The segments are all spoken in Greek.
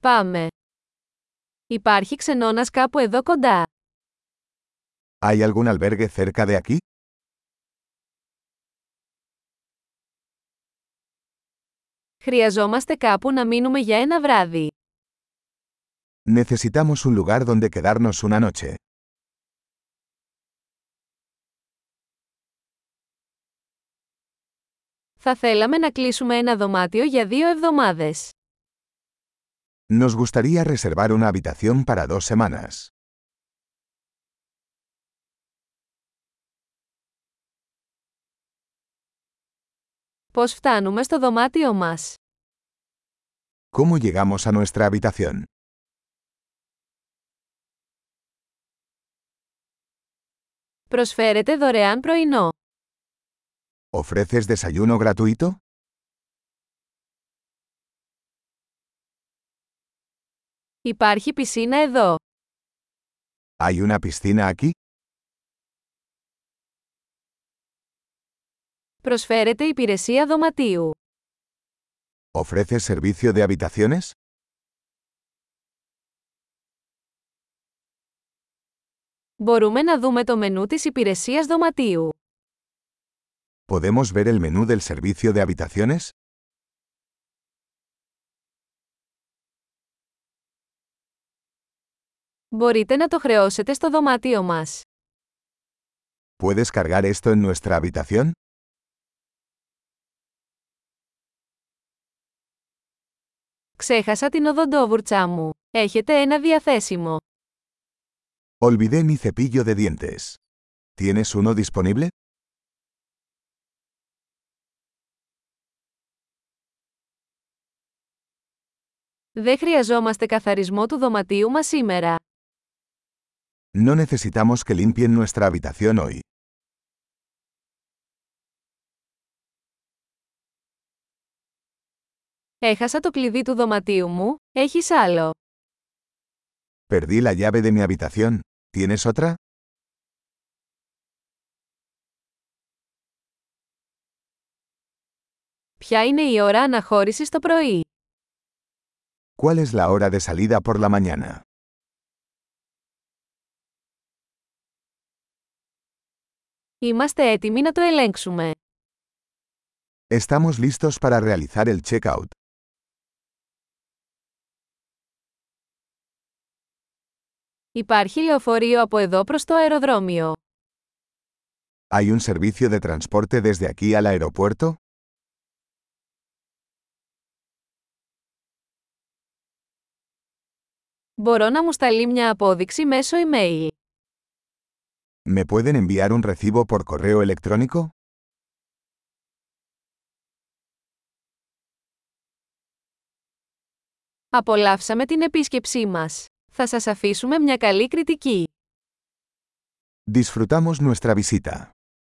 Πάμε. Υπάρχει ξενώνας κάπου εδώ κοντά. ¿Hay algún albergue cerca de aquí? Χρειαζόμαστε κάπου να μείνουμε για ένα βράδυ. Necesitamos un lugar donde quedarnos una noche. Θα θέλαμε να κλείσουμε ένα δωμάτιο για δύο εβδομάδες. Nos gustaría reservar una habitación para dos semanas. Πώς φτάνουμε στο δωμάτιο μας. ¿Cómo llegamos a nuestra habitación? Προσφέρετε δωρεάν πρωινό. ¿Ofreces desayuno gratuito? Υπάρχει πισίνα εδώ. ¿Hay una piscina aquí? Προσφέρετε υπηρεσία δωματίου. ¿Ofreces servicio de habitaciones? Μπορούμε να δούμε το μενού της υπηρεσίας δωματίου. ¿Podemos ver el menú del servicio de habitaciones? Μπορείτε να το χρεώσετε στο δωμάτιο μας. ¿Puedes cargar esto en nuestra habitación? Ξέχασα την οδοντόβουρτσά μου. Έχετε ένα διαθέσιμο. Olvidé mi cepillo de dientes. ¿Tienes uno disponible? Δεν χρειαζόμαστε καθαρισμό του δωματίου μας σήμερα. No necesitamos que limpien nuestra habitación hoy. Έχασα το κλειδί του δωματίου μου, έχεις άλλο. Perdí la llave de mi habitación. ¿Tienes otra? Ποια είναι η ώρα αναχώρησης το πρωί. ¿Cuál es la hora de salida por la mañana? Είμαστε έτοιμοι να το ελέγξουμε. Estamos listos para realizar el checkout. Υπάρχει λεωφορείο από εδώ προς το αεροδρόμιο. ¿Hay un servicio de transporte desde aquí al aeropuerto? Μπορώ να μου σταλεί μια απόδειξη μέσω email. ¿Me pueden enviar un recibo por correo electrónico? Απολαύσαμε την επίσκεψή μας. Θα σας αφήσουμε μια καλή κριτική. Disfrutamos nuestra visita.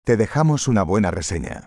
Te dejamos una buena reseña.